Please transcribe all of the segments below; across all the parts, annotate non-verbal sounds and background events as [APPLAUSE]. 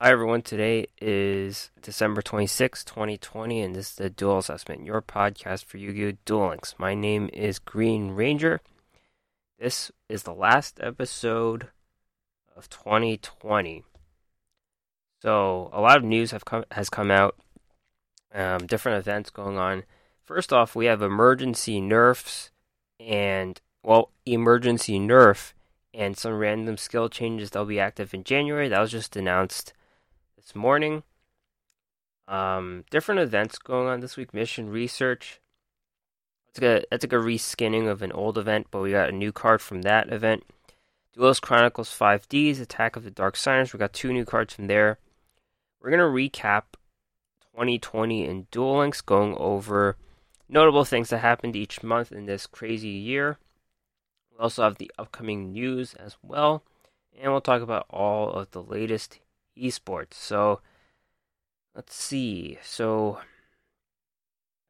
Hi everyone, today is December 26, 2020, and this is the Duel Assessment, your podcast for Yu-Gi-Oh! Duel Links. My name is Green Ranger. This is the last episode of 2020. So, a lot of news have come, has come out, um, different events going on. First off, we have emergency nerfs and, well, emergency nerf and some random skill changes that'll be active in January. That was just announced morning. Um, different events going on this week. Mission research. That's like a that's like a reskinning of an old event, but we got a new card from that event. Duelist Chronicles 5Ds, Attack of the Dark Signers. We got two new cards from there. We're gonna recap 2020 in Duel Links, going over notable things that happened each month in this crazy year. We also have the upcoming news as well, and we'll talk about all of the latest esports. So let's see. So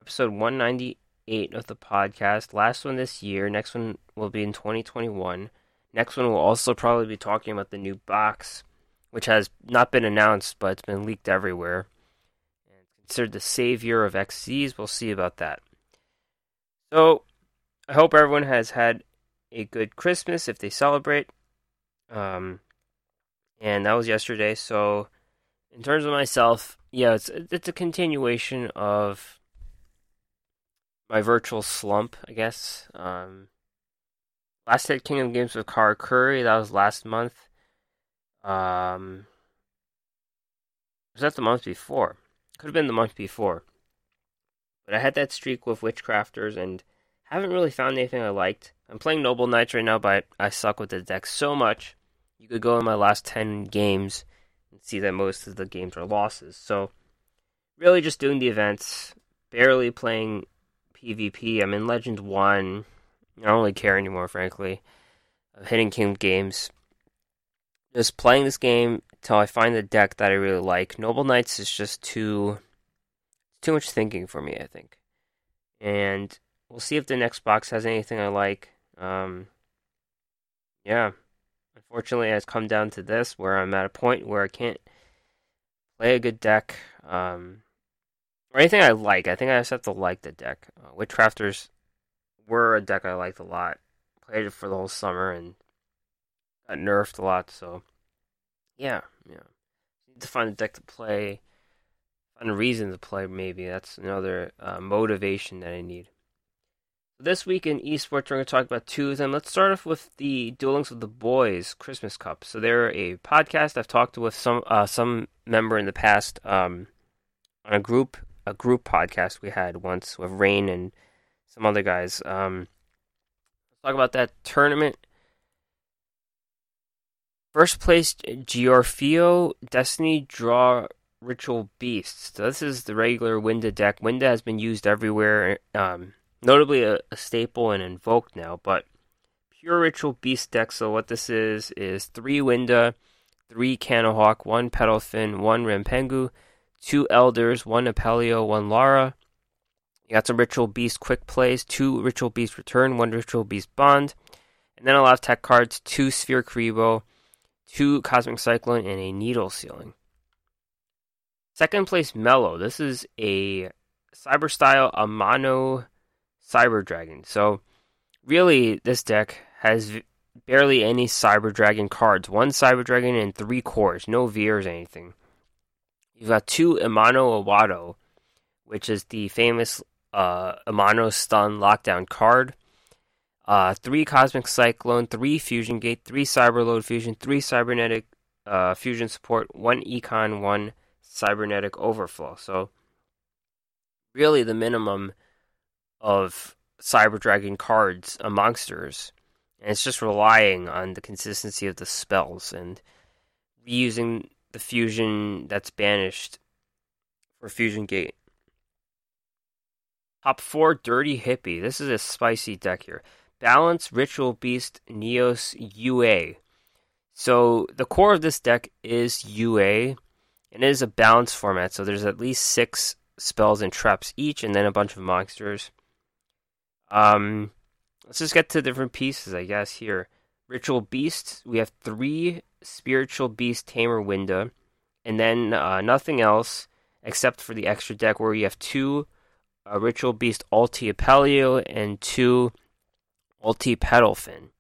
episode 198 of the podcast, last one this year. Next one will be in 2021. Next one will also probably be talking about the new box, which has not been announced, but it's been leaked everywhere. And considered the savior of XCs. We'll see about that. So I hope everyone has had a good Christmas if they celebrate. Um, and that was yesterday. So, in terms of myself, yeah, it's it's a continuation of my virtual slump, I guess. Um, last hit King of Games with Karakuri, that was last month. Um, was that the month before? Could have been the month before. But I had that streak with Witchcrafters and haven't really found anything I liked. I'm playing Noble Knights right now, but I suck with the deck so much you could go in my last 10 games and see that most of the games are losses. So, really just doing the events, barely playing PvP. I'm in Legend 1. I don't really care anymore, frankly. I'm hitting King games. Just playing this game until I find the deck that I really like. Noble Knights is just too too much thinking for me, I think. And we'll see if the next box has anything I like. Um, yeah unfortunately, has come down to this where I'm at a point where I can't play a good deck um, or anything I like. I think I just have to like the deck. Uh, Witchcrafters were a deck I liked a lot. Played it for the whole summer and got nerfed a lot. So yeah, yeah. Need to find a deck to play. Find a reason to play. Maybe that's another uh, motivation that I need. This week in esports, we're going to talk about two of them. Let's start off with the Duel Links with the Boys Christmas Cup. So they're a podcast. I've talked with some uh, some member in the past um, on a group a group podcast we had once with Rain and some other guys. Um, let's talk about that tournament. First place, Giorfio Destiny Draw Ritual Beasts. So this is the regular Winda deck. Winda has been used everywhere. Um, notably a, a staple and invoked now, but pure ritual beast deck. So what this is is three Winda, three Cannahawk, one Pettlephin, one Rampengu, two Elders, one Apelio, one Lara. You got some ritual beast quick plays, two ritual beast return, one ritual beast bond, and then a lot of tech cards, two Sphere Kuriboh, two Cosmic Cyclone, and a Needle Ceiling. Second place, Mellow. This is a cyber style Amano Cyber Dragon. So, really, this deck has barely any Cyber Dragon cards. One Cyber Dragon and three cores, no Veers or anything. You've got two Imperial Order, which is the famous uh, Stun Lockdown card. Uh, three Cosmic Cyclone, three Fusion Gate, three Cyberload Fusion, three Cybernetic uh, Fusion Support, one Econ, one Cybernetic Overflow. So, really, the minimum of Cyber Dragon cards monsters, And it's just relying on the consistency of the spells and reusing the fusion that's banished for Fusion Gate. Top 4 Dirty Hippie. This is a spicy deck here. Balance, Ritual Beast, Neos, UA. So the core of this deck is UA, and it is a balanced format. So there's at least six spells and traps each, and then a bunch of monsters. Um, let's just get to different pieces, I guess. Here, ritual beasts. We have three spiritual beast tamer Winda, and then uh, nothing else except for the extra deck where you have two uh, Ritual Beast Ulti Apelio and two Ulti Pettlephin.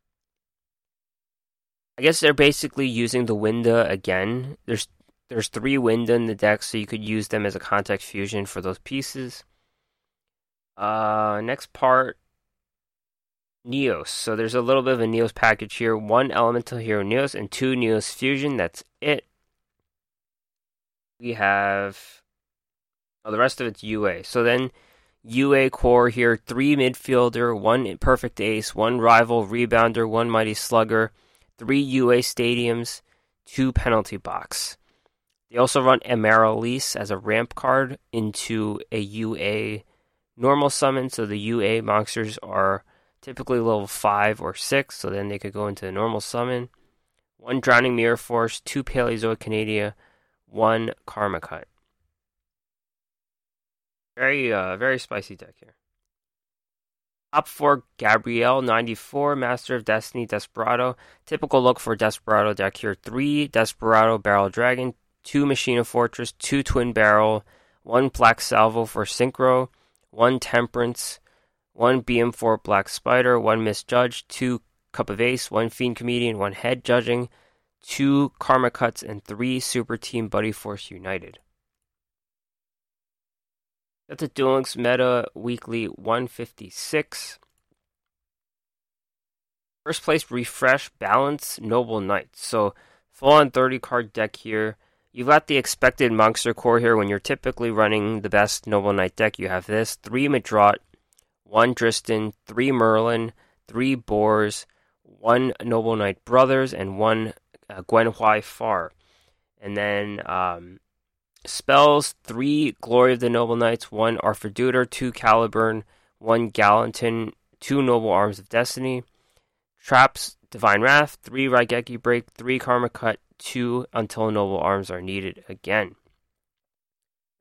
I guess they're basically using the Winda again. There's there's three Winda in the deck, so you could use them as a contact fusion for those pieces. Uh, next part, Neos. So there's a little bit of a Neos package here. One Elemental Hero Neos and two Neos Fusion. That's it. We have oh, the rest of it's UA. So then UA core here, three midfielder, one perfect ace, one rival rebounder, one mighty slugger, three UA stadiums, two penalty box. They also run Amaryllis as a ramp card into a UA normal summon, so the UA monsters are typically level 5 or 6, so then they could go into a normal summon. One Drowning Mirror Force, two Paleozoic Canadia, one Karma Cut. Very, uh, very spicy deck here. Top four, Gabrielle, 94, Master of Destiny, Desperado. Typical look for Desperado deck here. Three Desperado Barrel Dragon, two Machina Fortress, two Twin Barrel, one Black Salvo for Synchro, one Temperance, one BM4 Black Spider, one Misjudge, two Cup of Ace, one Fiend Comedian, one Head Judging, two Karma Cuts, and three Super Team Buddy Force United. That's a Duel Links Meta Weekly 156. First place, Refresh, Balance, Noble Knight. So, full on 30 card deck here. You've got the expected monster core here when you're typically running the best Noble Knight deck. You have this 3 Medraut, 1 Drystan, 3 Merlin, 3 Borz, 1 Noble Knight Brothers, and 1 uh, Far. And then um, spells 3 Glory of the Noble Knights, 1 Arthur 2 Caliburn, 1 Gallatin, 2 Noble Arms of Destiny. Traps Divine Wrath, 3 Raigeki Break, 3 Karma Cut, two until noble arms are needed again.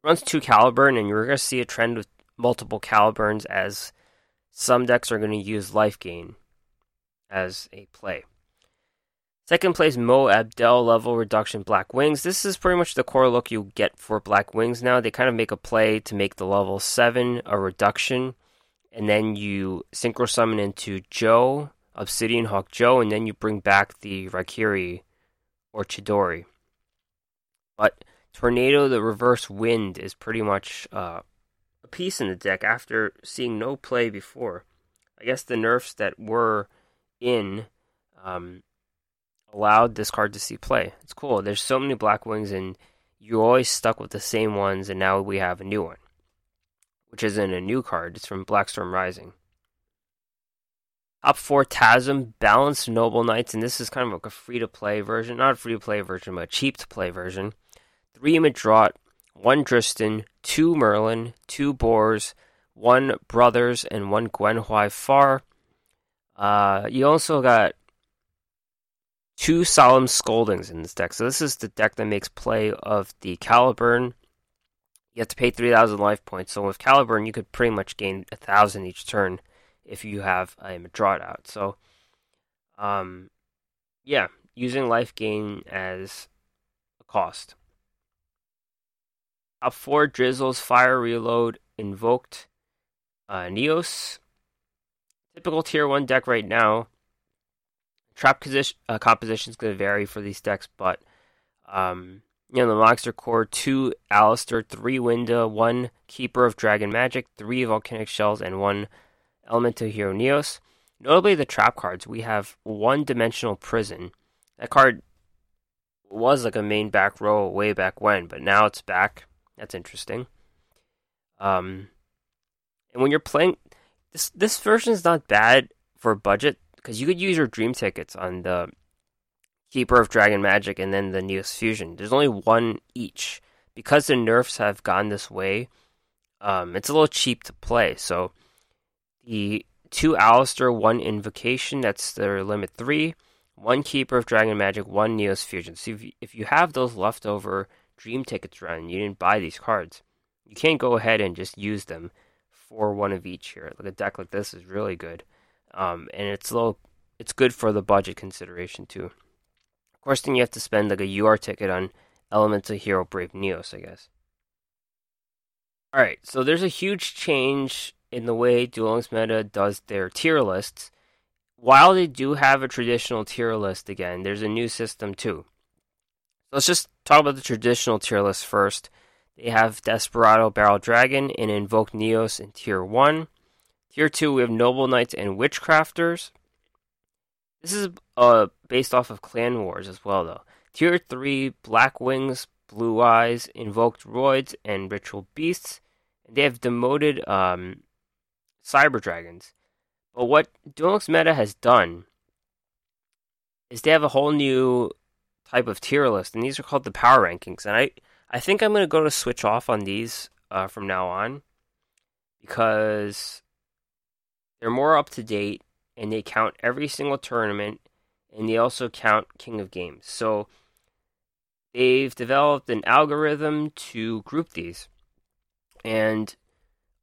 Runs two Caliburn, and you're going to see a trend with multiple Caliburns as some decks are going to use life gain as a play. Second place, Mo Abdel level reduction Black Wings. This is pretty much the core look you get for Black Wings now. They kind of make a play to make the level 7 a reduction, and then you synchro summon into Joe, Obsidian Hawk Joe, and then you bring back the Raikiri or Chidori. But Tornado, the reverse wind, is pretty much uh, a piece in the deck after seeing no play before. I guess the nerfs that were in um, allowed this card to see play. It's cool. There's so many black wings, and you're always stuck with the same ones, and now we have a new one, which isn't a new card. It's from Blackstorm Rising. Up four TASM, Balanced Noble Knights, and this is kind of like a free to play version. Not a free to play version, but a cheap to play version. Three Medraut, one Drystan, two Merlin, two Borz, one Brothers, and one Gwenhwyfar. Uh, you also got two Solemn Scoldings in this deck. So this is the deck that makes play of the Caliburn. You have to pay 3,000 life points. So with Caliburn, you could pretty much gain 1,000 each turn if you have a out. So, um, yeah, using life gain as a cost. Top four Drizzles, Fire Reload, Invoked, uh, Neos. Typical tier 1 deck right now. Trap position, uh, composition is going to vary for these decks, but um, you know the monster core: two Aleister, three Winda, one Keeper of Dragon Magic, three Volcanic Shells, and one Elemental Hero Neos. Notably, the trap cards. We have one Dimensional Prison. That card was like a main back row way back when, but now it's back. That's interesting. Um, and when you're playing this, this version is not bad for budget because you could use your dream tickets on the Keeper of Dragon Magic and then the Neos Fusion. There's only one each because the nerfs have gone this way. Um, it's a little cheap to play, so the two Aleister, one Invocation, that's their limit three, one Keeper of Dragon Magic, one Neos Fusion. So if you, if you have those leftover Dream tickets run, you didn't buy these cards, you can't go ahead and just use them for one of each here. Like a deck like this is really good, um, and it's low. It's good for the budget consideration too. Of course, then you have to spend like a UR ticket on Elemental Hero Brave Neos, I guess. Alright, so there's a huge change in the way Duel Links Meta does their tier lists. While they do have a traditional tier list again, there's a new system too. So let's just talk about the traditional tier list first. They have Desperado Barrel Dragon and Invoke Neos in Tier 1. Tier 2, we have Noble Knights and Witchcrafters. This is uh, based off of Clan Wars as well, though. Tier 3, Black Wings, Blue Eyes, Invoked Roids, and Ritual Beasts. They have demoted um, Cyber Dragons. But what Duel Links Meta has done is they have a whole new type of tier list, and these are called the power rankings. And I, I think I'm going to go to switch off on these uh, from now on because they're more up to date and they count every single tournament and they also count King of Games. So they've developed an algorithm to group these. And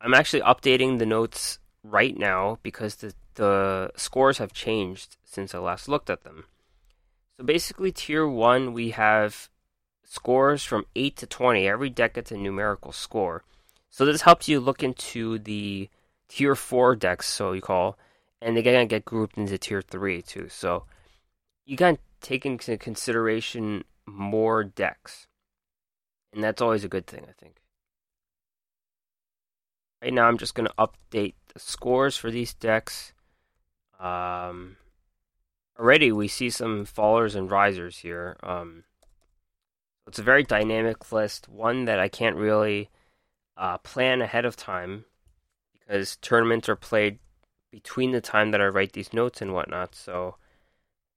I'm actually updating the notes right now because the, the scores have changed since I last looked at them. So basically, tier 1, we have scores from 8 to 20. Every deck gets a numerical score. So this helps you look into the tier 4 decks, so you call, and they're going to get grouped into tier 3 too. So you got to take into consideration more decks. And that's always a good thing, I think. Right now, I'm just going to update the scores for these decks. Um, already we see some fallers and risers here. Um, it's a very dynamic list, one that I can't really uh, plan ahead of time because tournaments are played between the time that I write these notes and whatnot. So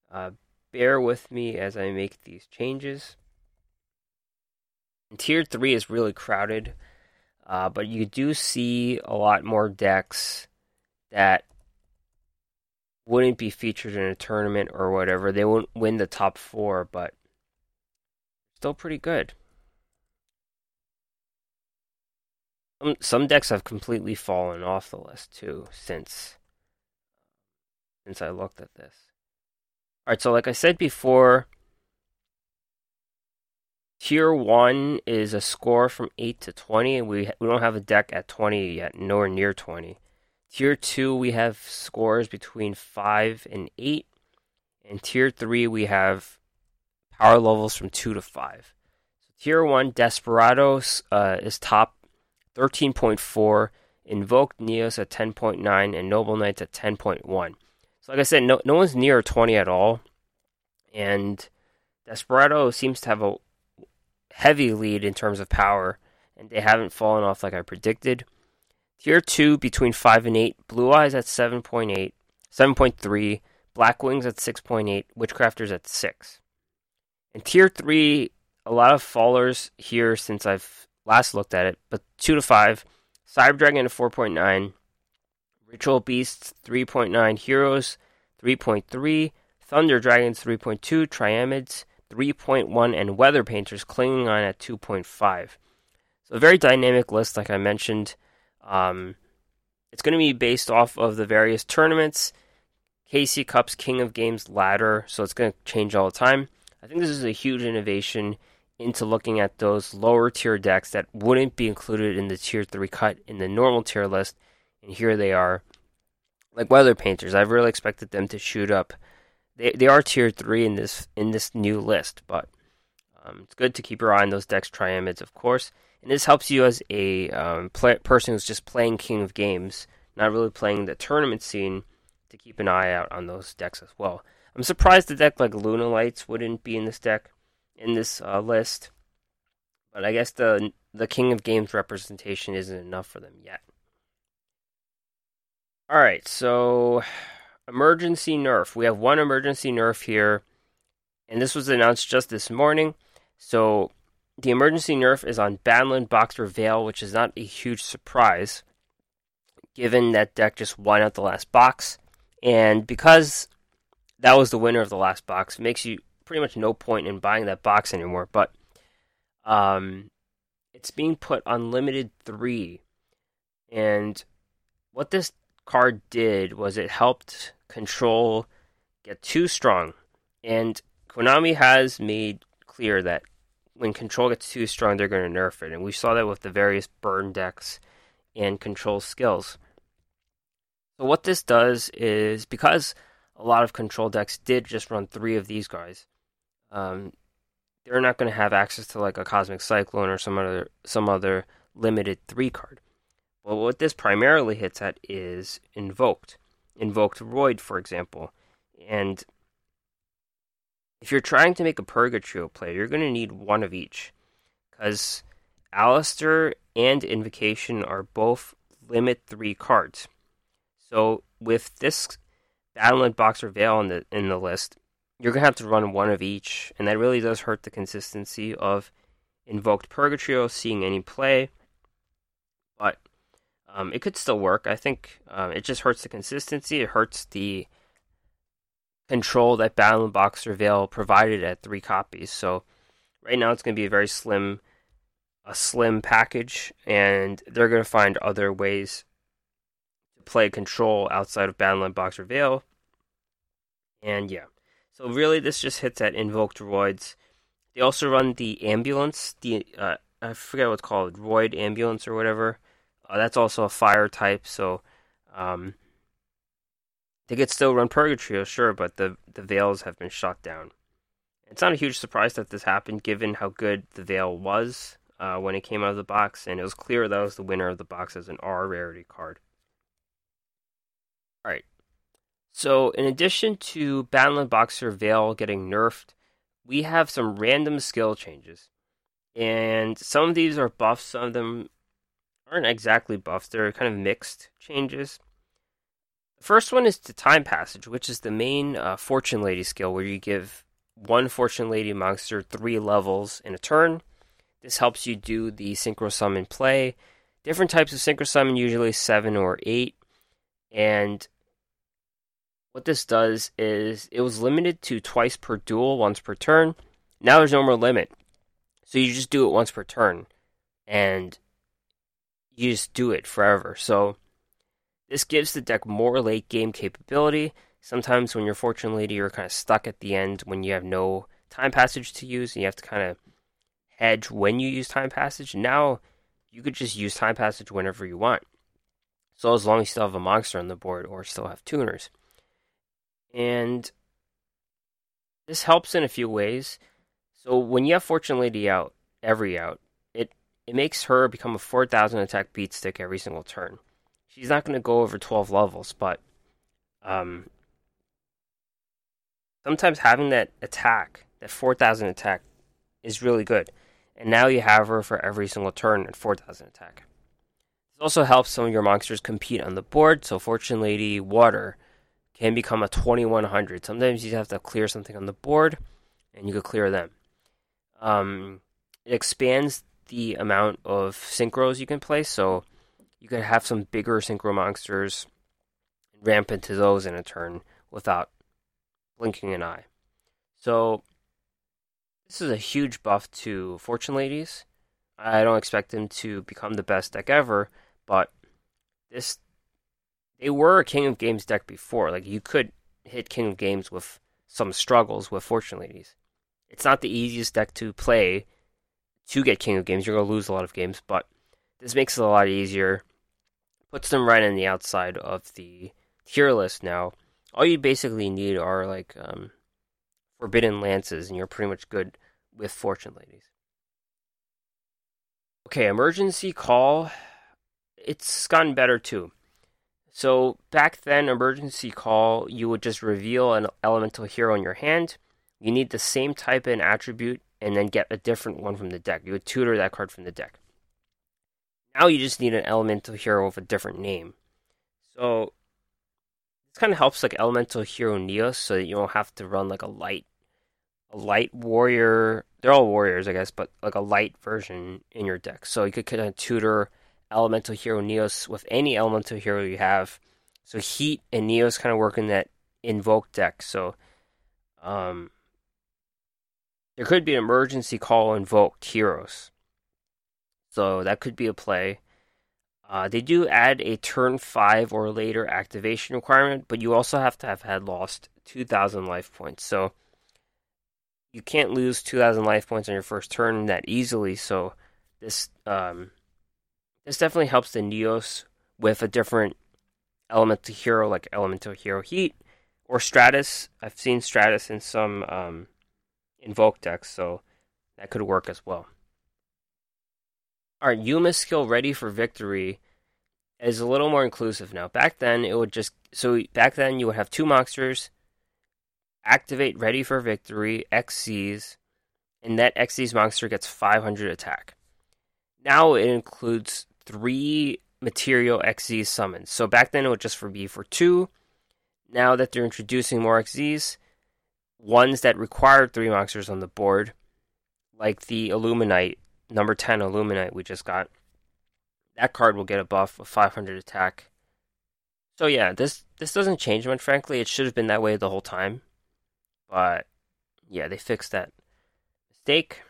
uh, bear with me as I make these changes. And tier 3 is really crowded, uh, but you do see a lot more decks that wouldn't be featured in a tournament or whatever. They won't win the top four, but still pretty good. Some, some decks have completely fallen off the list too since since I looked at this. All right, so like I said before, tier one is a score from eight to twenty, and we we don't have a deck at twenty yet, nor near twenty. Tier 2, we have scores between 5 and 8. And Tier 3, we have power levels from 2 to 5. So tier 1, Desperados uh, is top 13.4. Invoked Neos at 10.9. And Noble Knights at 10.1. So, like I said, no, no one's near 20 at all. And Desperado seems to have a heavy lead in terms of power. And they haven't fallen off like I predicted. Tier 2 between 5 and 8, Blue Eyes at 7.8, 7.3, Black Wings at 6.8, Witchcrafters at 6. And Tier 3, a lot of fallers here since I've last looked at it, but 2 to 5, Cyber Dragon at 4.9, Ritual Beasts 3.9, Heroes 3.3, Thunder Dragons 3.2, Triamids 3.1, and Weather Painters clinging on at 2.5. So a very dynamic list, like I mentioned. Um, it's going to be based off of the various tournaments, KC Cup's King of Games ladder, so it's going to change all the time. I think this is a huge innovation into looking at those lower tier decks that wouldn't be included in the tier 3 cut in the normal tier list, and here they are. Like Weather Painters, I've really expected them to shoot up. They they are tier 3 in this in this new list, but um, it's good to keep your eye on those decks triamids, of course. And this helps you as a um, play- person who's just playing King of Games, not really playing the tournament scene, to keep an eye out on those decks as well. I'm surprised a deck like Lunalights wouldn't be in this deck, in this uh, list, but I guess the the King of Games representation isn't enough for them yet. All right, so emergency nerf. We have one emergency nerf here, and this was announced just this morning. So the emergency nerf is on Banland Boxer Veil, which is not a huge surprise, given that deck just won out the last box. And because that was the winner of the last box, makes you pretty much no point in buying that box anymore. But um, it's being put on limited three. And what this card did was it helped control get too strong. And Konami has made clear that when control gets too strong, they're going to nerf it, and we saw that with the various burn decks and control skills. So what this does is because a lot of control decks did just run three of these guys, um, they're not going to have access to like a cosmic cyclone or some other some other limited three card. Well, what this primarily hits at is invoked, invoked Roid, for example, and if you're trying to make a Purgatrio play, you're going to need one of each, because Aleister and Invocation are both limit three cards. So with this Battleland Boxer Veil in the in the list, you're gonna have to run one of each, and that really does hurt the consistency of Invoked Purgatrio seeing any play. But um, it could still work. I think um, it just hurts the consistency. It hurts the control that Battleland Boxer Veil provided at three copies. So right now it's going to be a very slim, a slim package, and they're going to find other ways to play control outside of Battleland Boxer Veil. And yeah, so really this just hits at invoked roids. They also run the ambulance, the uh, I forget what it's called, roid ambulance or whatever. Uh, that's also a fire type, so um, they could still run Purgatrio, sure, but the the veils have been shot down. It's not a huge surprise that this happened, given how good the veil was uh, when it came out of the box, and it was clear that was the winner of the box as an R rarity card. All right. So, in addition to Battleland Boxer Veil getting nerfed, we have some random skill changes. And some of these are buffs, some of them aren't exactly buffs, they're kind of mixed changes. The first one is to Time Passage, which is the main uh, Fortune Lady skill where you give one Fortune Lady monster three levels in a turn. This helps you do the Synchro Summon play. Different types of Synchro Summon, usually seven or eight. And what this does is it was limited to twice per duel, once per turn. Now there's no more limit. So you just do it once per turn. And you just do it forever. So this gives the deck more late game capability. Sometimes when you're Fortune Lady, you're kind of stuck at the end when you have no time passage to use, and you have to kind of hedge when you use time passage. Now you could just use time passage whenever you want. So as long as you still have a monster on the board or still have tuners. And this helps in a few ways. So when you have Fortune Lady out, every out, it makes her become a 4000 attack beat stick every single turn she's not going to go over 12 levels, but um, sometimes having that attack, that 4,000 attack, is really good. And now you have her for every single turn at 4,000 attack. This also helps some of your monsters compete on the board. So, Fortune Lady Water can become a 2100. Sometimes you have to clear something on the board, and you could clear them. Um, it expands the amount of synchros you can play. So, you could have some bigger synchro monsters ramp into those in a turn without blinking an eye. So this is a huge buff to Fortune Ladies. I don't expect them to become the best deck ever, but this they were a King of Games deck before. Like you could hit King of Games with some struggles with Fortune Ladies. It's not the easiest deck to play to get King of Games. You're gonna lose a lot of games, but this makes it a lot easier. Puts them right on the outside of the tier list now. All you basically need are like um, Forbidden Lances, and you're pretty much good with Fortune Ladies. Okay, emergency call. It's gotten better too. So back then, emergency call, you would just reveal an elemental hero in your hand. You need the same type and attribute, and then get a different one from the deck. You would tutor that card from the deck. Now you just need an elemental hero with a different name. So this kind of helps like elemental hero Neos so that you don't have to run like a light a light warrior. They're all warriors, I guess, but like a light version in your deck. So you could kind of tutor elemental hero Neos with any elemental hero you have. So heat and Neos kind of work in that invoke deck. So um there could be an emergency call invoked heroes. So that could be a play. Uh, they do add a turn 5 or later activation requirement, but you also have to have had lost 2,000 life points. So you can't lose 2,000 life points on your first turn that easily. So this um, this definitely helps the Neos with a different elemental hero like elemental hero heat or Stratus. I've seen Stratus in some um, invoke decks, so that could work as well. Our Yuma skill ready for victory is a little more inclusive now. Back then, it would just so back then you would have two monsters activate ready for victory Xyz, and that Xyz monster gets 500 attack. Now it includes three material Xyz summons. So back then it would just for be for two. Now that they're introducing more Xyz, ones that require three monsters on the board, like the Illumiknight, number 10 Illumiknight we just got, that card will get a buff of 500 attack. So yeah, this this doesn't change much. Frankly, it should have been that way the whole time, but yeah, they fixed that mistake.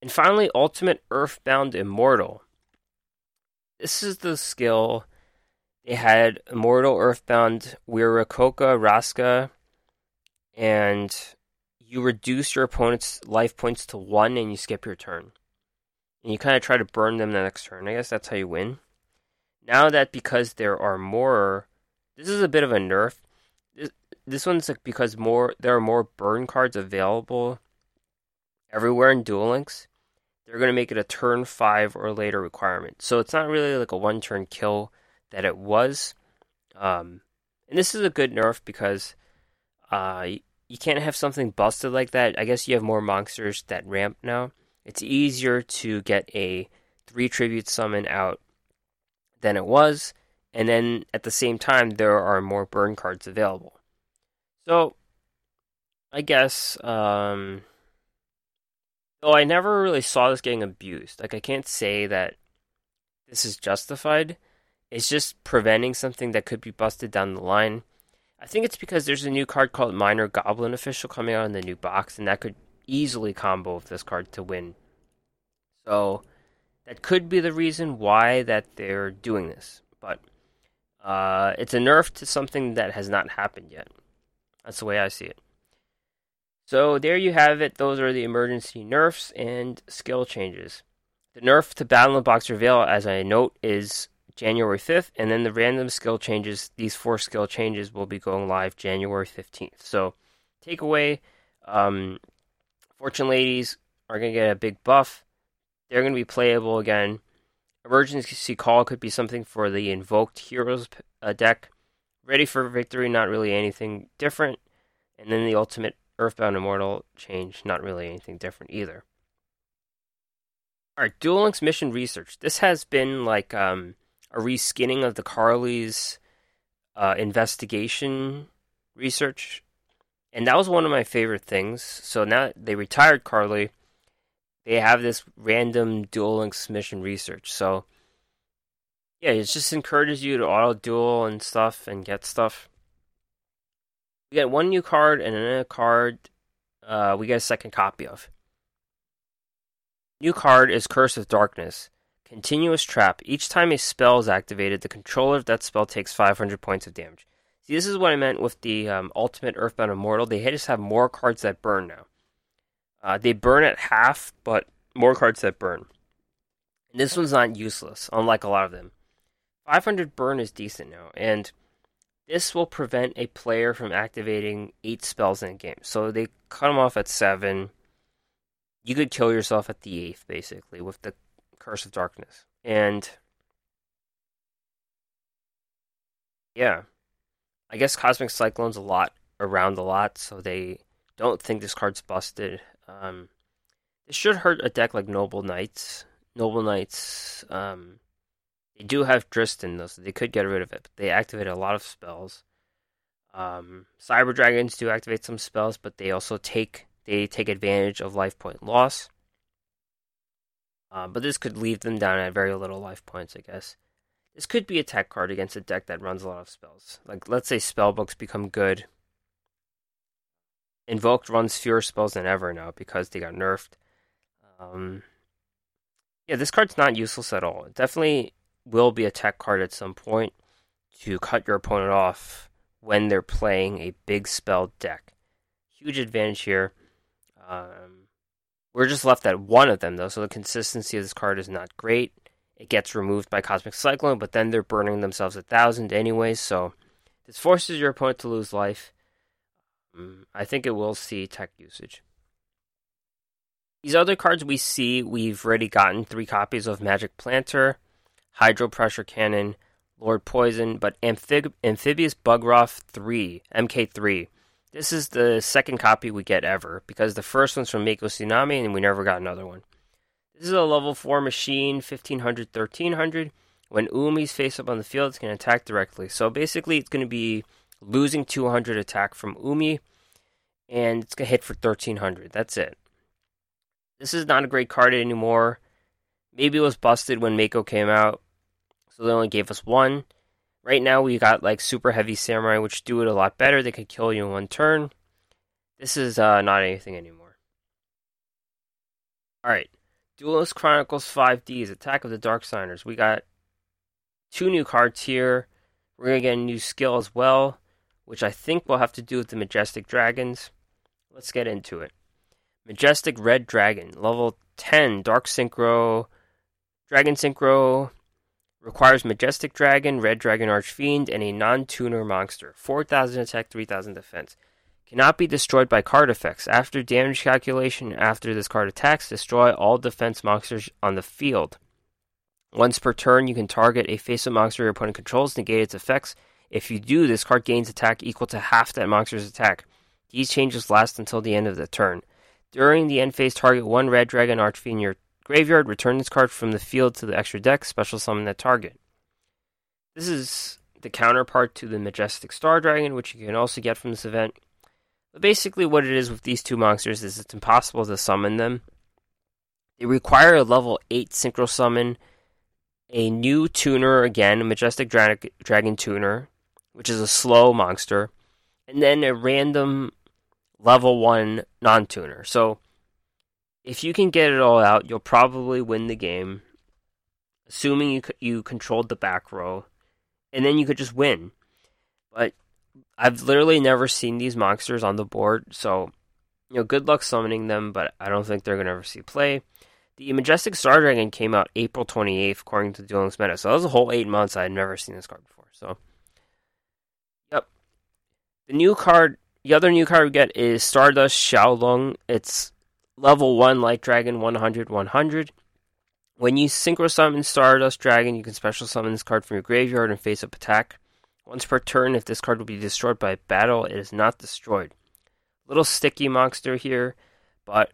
And finally, Ultimate Earthbound Immortal. This is the skill they had Immortal Earthbound Wiraqocha Rasca, and you reduce your opponent's life points to one and you skip your turn and you kind of try to burn them the next turn. I guess that's how you win. Now that because there are more, this is a bit of a nerf. This, this one's like because more there are more burn cards available everywhere in Duel Links. They're going to make it a turn five or later requirement. So it's not really like a one turn kill that it was. Um, and this is a good nerf because uh, you can't have something busted like that. I guess you have more monsters that ramp now it's easier to get a three tribute summon out than it was, and then at the same time there are more burn cards available. So I guess um though I never really saw this getting abused. Like I can't say that this is justified. It's just preventing something that could be busted down the line. I think it's because there's a new card called Minor Goblin Official coming out in the new box, and that could easily combo with this card to win. So that could be the reason why that they're doing this. But uh, it's a nerf to something that has not happened yet. That's the way I see it. So there you have it. Those are the emergency nerfs and skill changes. The nerf to Battle in Box Reveal, as I note, is January 5th, and then the random skill changes, these four skill changes will be going live January 15th. So, takeaway um, Fortune Ladies are going to get a big buff. They're going to be playable again. Emergency Call could be something for the Invoked Heroes uh, deck. Ready for Victory, not really anything different. And then the Ultimate Earthbound Immortal change, not really anything different either. Alright, Duel Links Mission Research. This has been like um, a reskinning of the Carly's uh, investigation research. And that was one of my favorite things. So now they retired Carly they have this random Duel Links mission research. So yeah, it just encourages you to auto duel and stuff and get stuff. We get one new card and another card uh, we get a second copy of. New card is Curse of Darkness. Continuous Trap. Each time a spell is activated, the controller of that spell takes 500 points of damage. See, this is what I meant with the um, Ultimate Earthbound Immortal. They just have more cards that burn now. Uh, they burn at half, but more cards that burn. And this one's not useless, unlike a lot of them. 500 burn is decent now, and this will prevent a player from activating 8 spells in a game. So they cut them off at 7. You could kill yourself at the 8th, basically, with the Curse of Darkness. And. Yeah. I guess Cosmic Cyclone's a lot around a lot, so they don't think this card's busted. Um, this should hurt a deck like Noble Knights. Noble Knights, um, they do have Drystan though, so they could get rid of it. But they activate a lot of spells. Um, Cyber Dragons do activate some spells, but they also take they take advantage of life point loss. Uh, but this could leave them down at very little life points, I guess. This could be a tech card against a deck that runs a lot of spells. Like, let's say spellbooks become good Invoked runs fewer spells than ever now because they got nerfed. Um, yeah, this card's not useless at all. It definitely will be a tech card at some point to cut your opponent off when they're playing a big spell deck. huge advantage here. Um, we're just left at one of them though, so the consistency of this card is not great. It gets removed by Cosmic Cyclone, but then they're burning themselves a thousand anyways, so this forces your opponent to lose life. Um, I think it will see tech usage. These other cards we see, we've already gotten three copies of Magic Planter, Hydro Pressure Cannon, Lord Poison, but Amphib- Amphibious Bugroth 3, MK3. This is the second copy we get ever, because the first one's from Mako Tsunami, and we never got another one. This is a level 4 machine, 1500 1300. When Umi's face up on the field, it's going to attack directly. So basically, it's going to be losing 200 attack from Umi, and it's going to hit for 1300. That's it. This is not a great card anymore. Maybe it was busted when Mako came out, so they only gave us one. Right now, we got like Super Heavy Samurai, which do it a lot better. They could kill you in one turn. This is uh, not anything anymore. Alright. Duelist Chronicles 5Ds, Attack of the Dark Signers. We got two new cards here. We're going to get a new skill as well, which I think will have to do with the Majestic Dragons. Let's get into it. Majestic Red Dragon, level 10, Dark Synchro, Dragon Synchro, requires Majestic Dragon, Red Dragon Archfiend, and a non tuner monster. 4000 attack, 3000 defense. Cannot be destroyed by card effects. After damage calculation, after this card attacks, destroy all defense monsters on the field. Once per turn, you can target a face up monster your opponent controls, negate its effects. If you do, this card gains attack equal to half that monster's attack. These changes last until the end of the turn. During the end phase, target one red dragon archfiend your graveyard, return this card from the field to the extra deck, special summon that target. This is the counterpart to the Majestic Star Dragon, which you can also get from this event. But basically, what it is with these two monsters is it's impossible to summon them. They require a level 8 Synchro Summon a new tuner again, a Majestic Dra- Dragon tuner, which is a slow monster, and then a random level 1 non tuner. So if you can get it all out, you'll probably win the game, assuming you you controlled the back row, and then you could just win. But I've literally never seen these monsters on the board, so you know, good luck summoning them. But I don't think they're gonna ever see play. The Majestic Star Dragon came out April 28th, according to Duel Links Meta. So that was a whole eight months. I had never seen this card before. So, yep. The new card, the other new card we get is Stardust Xiaolong. It's level 1 Light Dragon 100 100. When you synchro summon Stardust Dragon, you can special summon this card from your graveyard and face up attack. Once per turn, if this card will be destroyed by battle, it is not destroyed. Little sticky monster here, but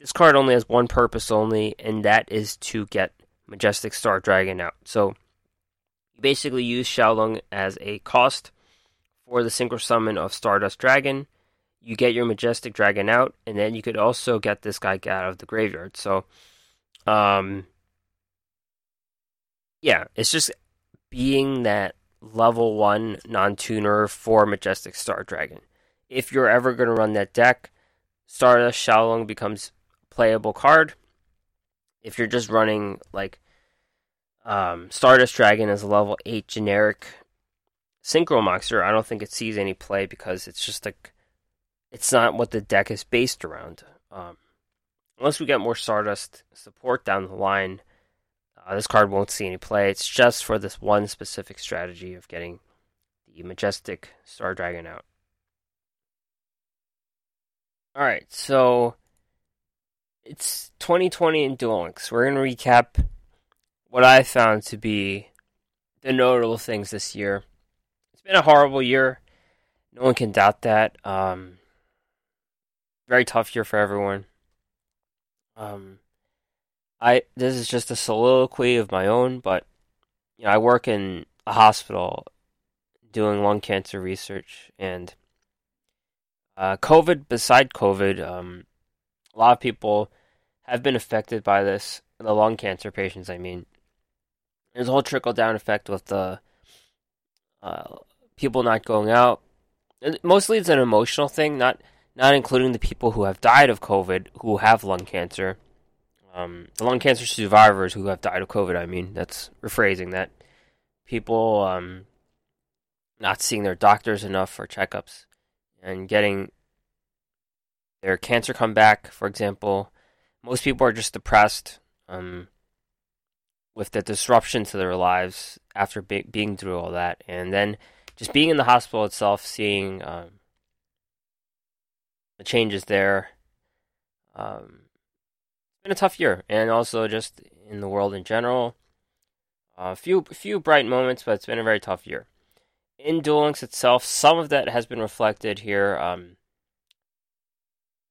this card only has one purpose only, and that is to get Majestic Star Dragon out. So you basically use Xiaolong as a cost for the synchro summon of Stardust Dragon. You get your Majestic Dragon out, and then you could also get this guy out of the graveyard. So, um, yeah, it's just being that level one non tuner for Majestic Star Dragon. If you're ever going to run that deck, Stardust Xiaolong becomes playable card. If you're just running like um, Stardust Dragon as a level 8 generic synchro monster, I don't think it sees any play because it's just like it's not what the deck is based around. Um, unless we get more Stardust support down the line, uh, this card won't see any play. It's just for this one specific strategy of getting the Majestic Star Dragon out. Alright, so it's 2020 in Duel Links. We're going to recap what I found to be the notable things this year. It's been a horrible year. No one can doubt that. Um, very tough year for everyone. Um, I this is just a soliloquy of my own, but you know, I work in a hospital doing lung cancer research, and uh, COVID. Beside COVID, um, a lot of people have been affected by this. The lung cancer patients, I mean, there's a whole trickle down effect with the uh, people not going out. Mostly, it's an emotional thing, not not including the people who have died of COVID who have lung cancer. Um, the lung cancer survivors who have died of COVID. I mean, that's rephrasing that. People um, not seeing their doctors enough for checkups and getting their cancer come back, for example. Most people are just depressed um, with the disruption to their lives after be- being through all that. And then just being in the hospital itself, seeing um, the changes there. Um, been a tough year, and also just in the world in general. A uh, few few bright moments, but it's been a very tough year. In Duel Links itself, some of that has been reflected here um,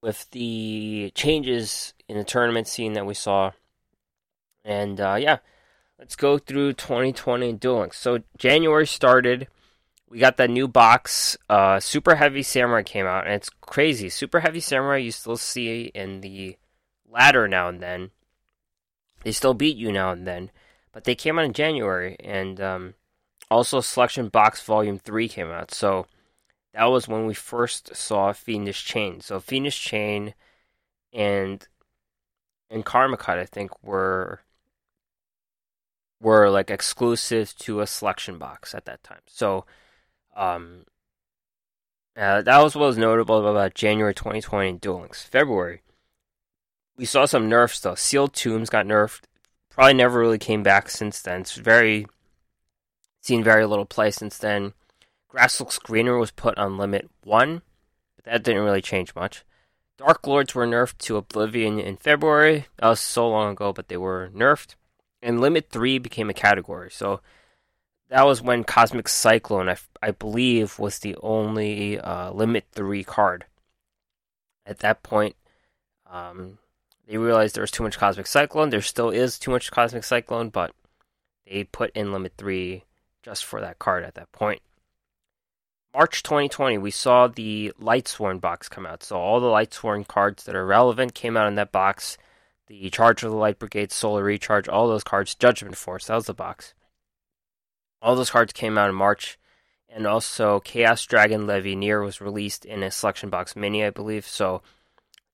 with the changes in the tournament scene that we saw. And uh, yeah, let's go through 2020 in Duel Links. So January started we got that new box. Uh, Super Heavy Samurai came out, and it's crazy. Super Heavy Samurai you still see in the ladder now and then. They still beat you now and then, but they came out in January, and um, also Selection Box Volume Three came out. So that was when we first saw Fiendish Chain. So Fiendish Chain and and Karma Cut, I think, were were like exclusive to a selection box at that time. So um, uh, that was what was notable about January 2020 in Duel Links. February, we saw some nerfs though. Sealed Tombs got nerfed. Probably never really came back since then. It's very seen very little play since then. Grass Looks Greener was put on limit one, but that didn't really change much. Dark Lords were nerfed to Oblivion in February. That was so long ago, but they were nerfed. And limit three became a category. So that was when Cosmic Cyclone, I, I believe, was the only uh, Limit 3 card. At that point, um, they realized there was too much Cosmic Cyclone. There still is too much Cosmic Cyclone, but they put in Limit 3 just for that card at that point. March 2020, we saw the Lightsworn box come out. So all the Lightsworn cards that are relevant came out in that box. The Charge of the Light Brigade, Solar Recharge, all those cards, Judgment Force, that was the box. All those cards came out in March, and also Chaos Dragon Levianeer was released in a selection box mini, I believe. So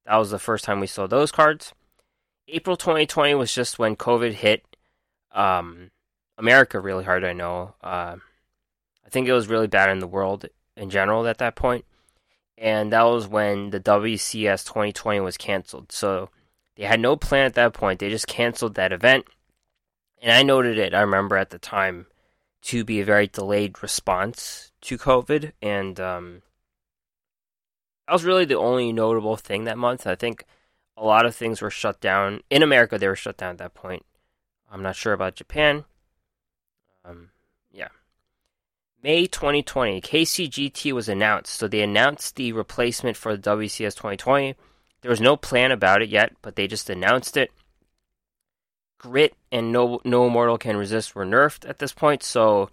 that was the first time we saw those cards. April 2020 was just when COVID hit um, America really hard. I know. Uh, I think it was really bad in the world in general at that point, and that was when the WCS 2020 was canceled. So they had no plan at that point. They just canceled that event, and I noted it. I remember at the time to be a very delayed response to COVID, and um, that was really the only notable thing that month. I think a lot of things were shut down in America. They were shut down at that point. I'm not sure about Japan. Um, yeah. May 2020, KCGT was announced. So they announced the replacement for the WCS 2020. There was no plan about it yet, but they just announced it. Grit and No No Mortal Can Resist were nerfed at this point. So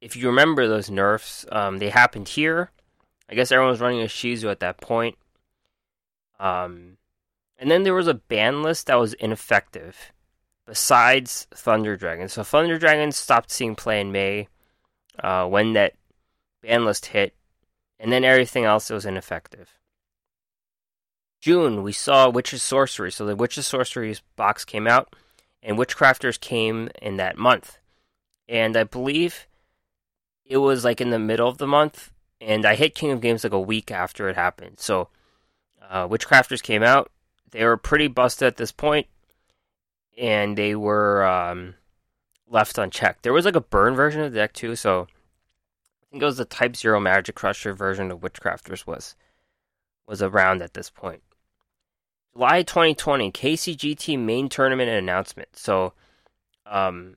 if you remember those nerfs, um, they happened here. I guess everyone was running a Shizu at that point. Um, and then there was a ban list that was ineffective, besides Thunder Dragon. So Thunder Dragon stopped seeing play in May uh, when that ban list hit, and then everything else was ineffective. June, we saw Witch's Sorcery. So the Witch's Sorcery box came out and Witchcrafters came in that month. And I believe it was like in the middle of the month, and I hit King of Games like a week after it happened. So, uh, Witchcrafters came out. They were pretty busted at this point, and they were um, left unchecked. There was like a burn version of the deck too, so I think it was the Type Zero Magic Crusher version of Witchcrafters was was around at this point. July 2020, KCGT main tournament announcement. So, um,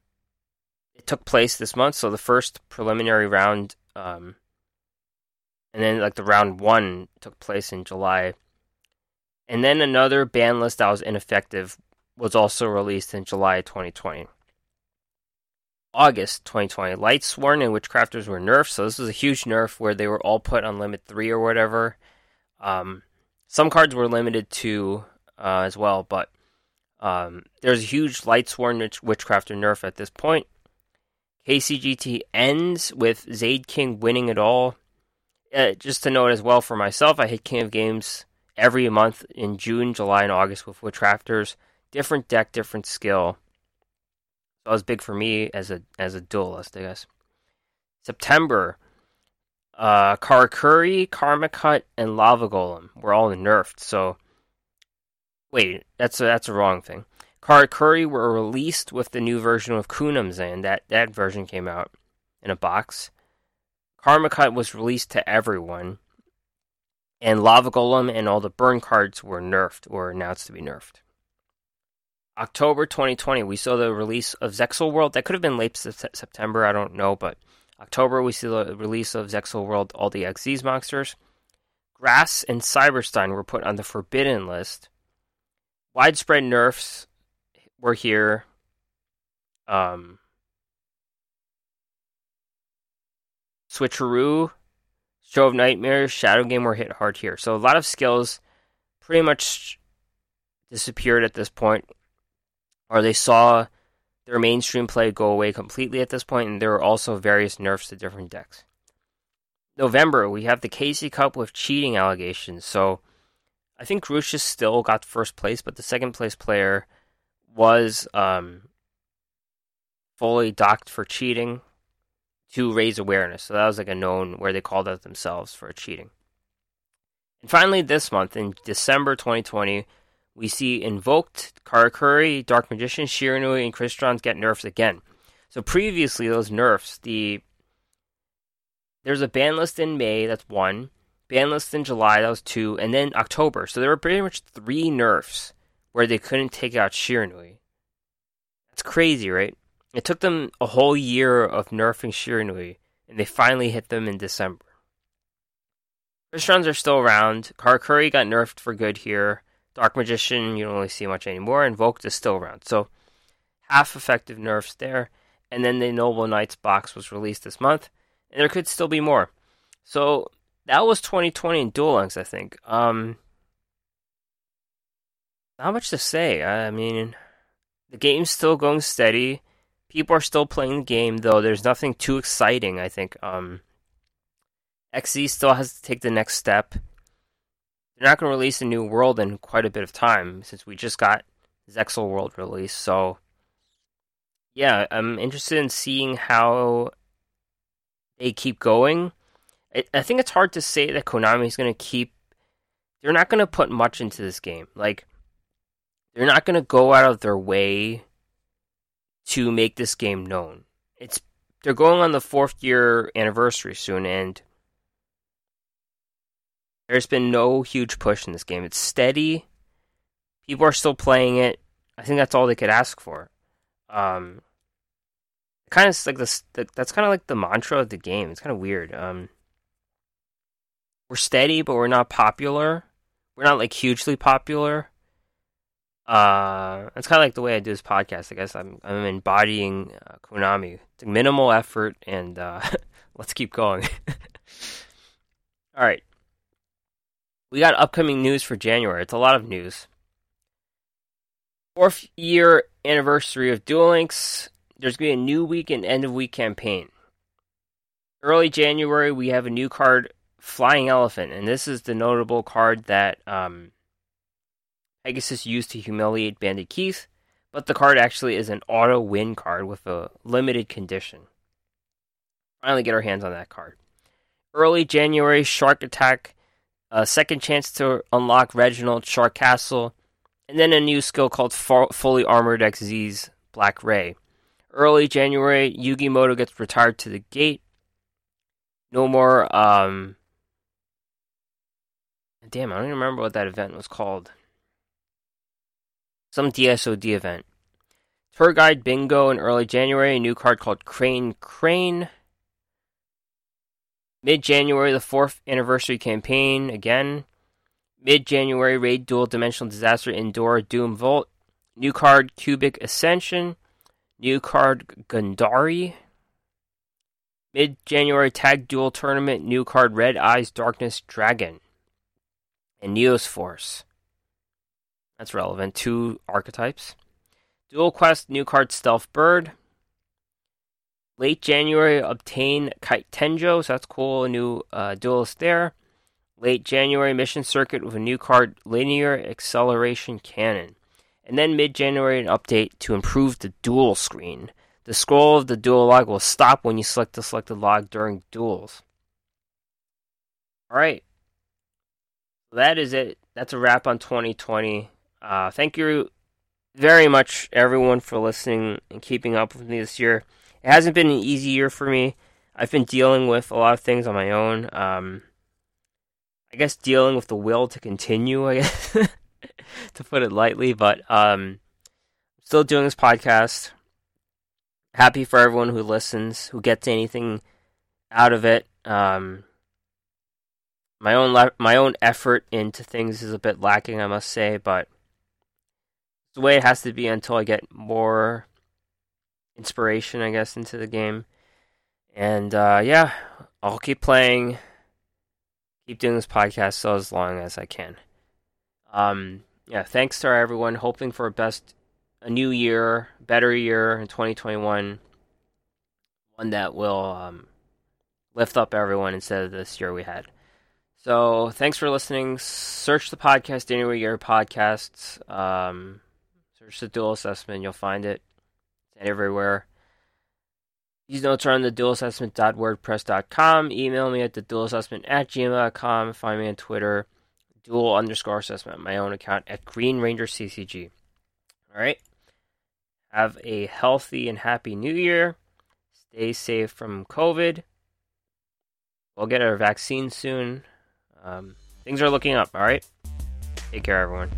it took place this month. So the first preliminary round, um, and then like the round one took place in July, and then another ban list that was ineffective was also released in July 2020. August 2020, Light Sworn and Witchcrafters were nerfed. So this was a huge nerf where they were all put on limit three or whatever. Um, some cards were limited to uh, as well, but um, there's a huge Lightsworn witch- Witchcrafter nerf at this point. KCGT ends with Zaid King winning it all. Uh, just to note as well for myself, I hit King of Games every month in June, July, and August with Witchcrafters. Different deck, different skill. So that was big for me as a as a duelist, I guess. September, Uh, Karakuri, Karma Cut, and Lava Golem were all nerfed. So, wait, that's a, that's a wrong thing. Karakuri were released with the new version of Kunamzan. That that version came out in a box. Karma Cut was released to everyone, and Lava Golem and all the burn cards were nerfed or announced to be nerfed. October 2020, we saw the release of Zexal World. That could have been late September, I don't know, but October we see the release of Zexal World, all the Xyz monsters. Grass and Cyberstein were put on the forbidden list. Widespread nerfs were here. Um, Switcheroo, Show of Nightmares, Shadow Game were hit hard here. So a lot of skills pretty much disappeared at this point or they saw their mainstream play go away completely at this point, and there are also various nerfs to different decks. November, we have the KC Cup with cheating allegations. So I think Grucius still got first place, but the second place player was um, fully docked for cheating to raise awareness. So that was like a known where they called out themselves for cheating. And finally, this month in December 2020, we see Invoked, Karakuri, Dark Magician, Shiranui, and Crystron get nerfs again. So previously, those nerfs, the there's a ban list in May, that's one. Ban list in July, that was two, and then October. So there were pretty much three nerfs where they couldn't take out Shiranui. That's crazy, right? It took them a whole year of nerfing Shiranui, and they finally hit them in December. Crystrons are still around. Karakuri got nerfed for good here. Dark Magician, you don't really see much anymore. Invoked is still around. So, half effective nerfs there. And then the Noble Knights box was released this month. And there could still be more. So, that was 2020 in Duel Links, I think. Um, not much to say. I mean, the game's still going steady. People are still playing the game, though. There's nothing too exciting, I think. Um, XZ still has to take the next step they're not going to release a new world in quite a bit of time since we just got Zexal World released. So, yeah, I'm interested in seeing how they keep going. I, I think it's hard to say that Konami is going to keep. They're not going to put much into this game. Like, they're not going to go out of their way to make this game known. It's they're going on the fourth year anniversary soon, and there's been no huge push in this game. It's steady. People are still playing it. I think that's all they could ask for. Um, kind of like this. That's kind of like the mantra of the game. It's kind of weird. Um, we're steady, but we're not popular. We're not like hugely popular. Uh, it's kind of like the way I do this podcast. I guess I'm I'm embodying uh, Konami. It's minimal effort, and uh, [LAUGHS] let's keep going. [LAUGHS] All right we got upcoming news for January. It's a lot of news. Fourth year anniversary of Duel Links. There's going to be a new week and end of week campaign. Early January, we have a new card, Flying Elephant, and this is the notable card that um, Pegasus used to humiliate Bandit Keith. But the card actually is an auto win card with a limited condition. Finally, get our hands on that card. Early January, Shark Attack a second chance to unlock Reginald Shark Kastle, and then a new skill called Fully Armored XZ's Black Ray. Early January, Yugi Muto gets retired to the gate. No more, um. Damn, I don't even remember what that event was called. Some DSOD event. Tour Guide Bingo in early January, a new card called Crane Crane. Mid January, the fourth anniversary campaign again. Mid January, Raid Duel Dimensional Disaster Indoor Doom Vault. New card Cubic Ascension. New card Gundari. Mid January Tag Duel Tournament. New card Red Eyes Darkness Dragon. And Neos Force. That's relevant. Two archetypes. Duel Quest New card Stealth Bird. Late January, obtain Kite Tenjo, so that's cool. A new uh, duelist there. Late January, mission circuit with a new card, Linear Acceleration Cannon. And then mid January, an update to improve the duel screen. The scroll of the duel log will stop when you select the selected log during duels. All right. That is it. That's a wrap on 2020. Uh, thank you very much, everyone, for listening and keeping up with me this year. It hasn't been an easy year for me. I've been dealing with a lot of things on my own. Um, I guess dealing with the will to continue, I [LAUGHS] guess, to put it lightly. But um, still doing this podcast. Happy for everyone who listens, who gets anything out of it. Um, my own le- my own effort into things is a bit lacking, I must say, but the way it has to be until I get more inspiration, I guess, into the game. And uh, yeah, I'll keep playing, keep doing this podcast so as long as I can. Um, yeah, thanks to everyone. Hoping for a best, a new year, better year in 2021, one that will um, lift up everyone instead of this year we had. So thanks for listening. Search the podcast anywhere you hear podcasts. Um, search the dual assessment, you'll find it. Everywhere. These notes are on the dualassessment.wordpress.com. Email me at the dualassessment at gmail.com. Find me on Twitter, dual underscore assessment, my own account at Green Ranger CCG. All right. Have a healthy and happy new year. Stay safe from COVID. We'll get our vaccine soon. Um, things are looking up, all right? Take care, everyone.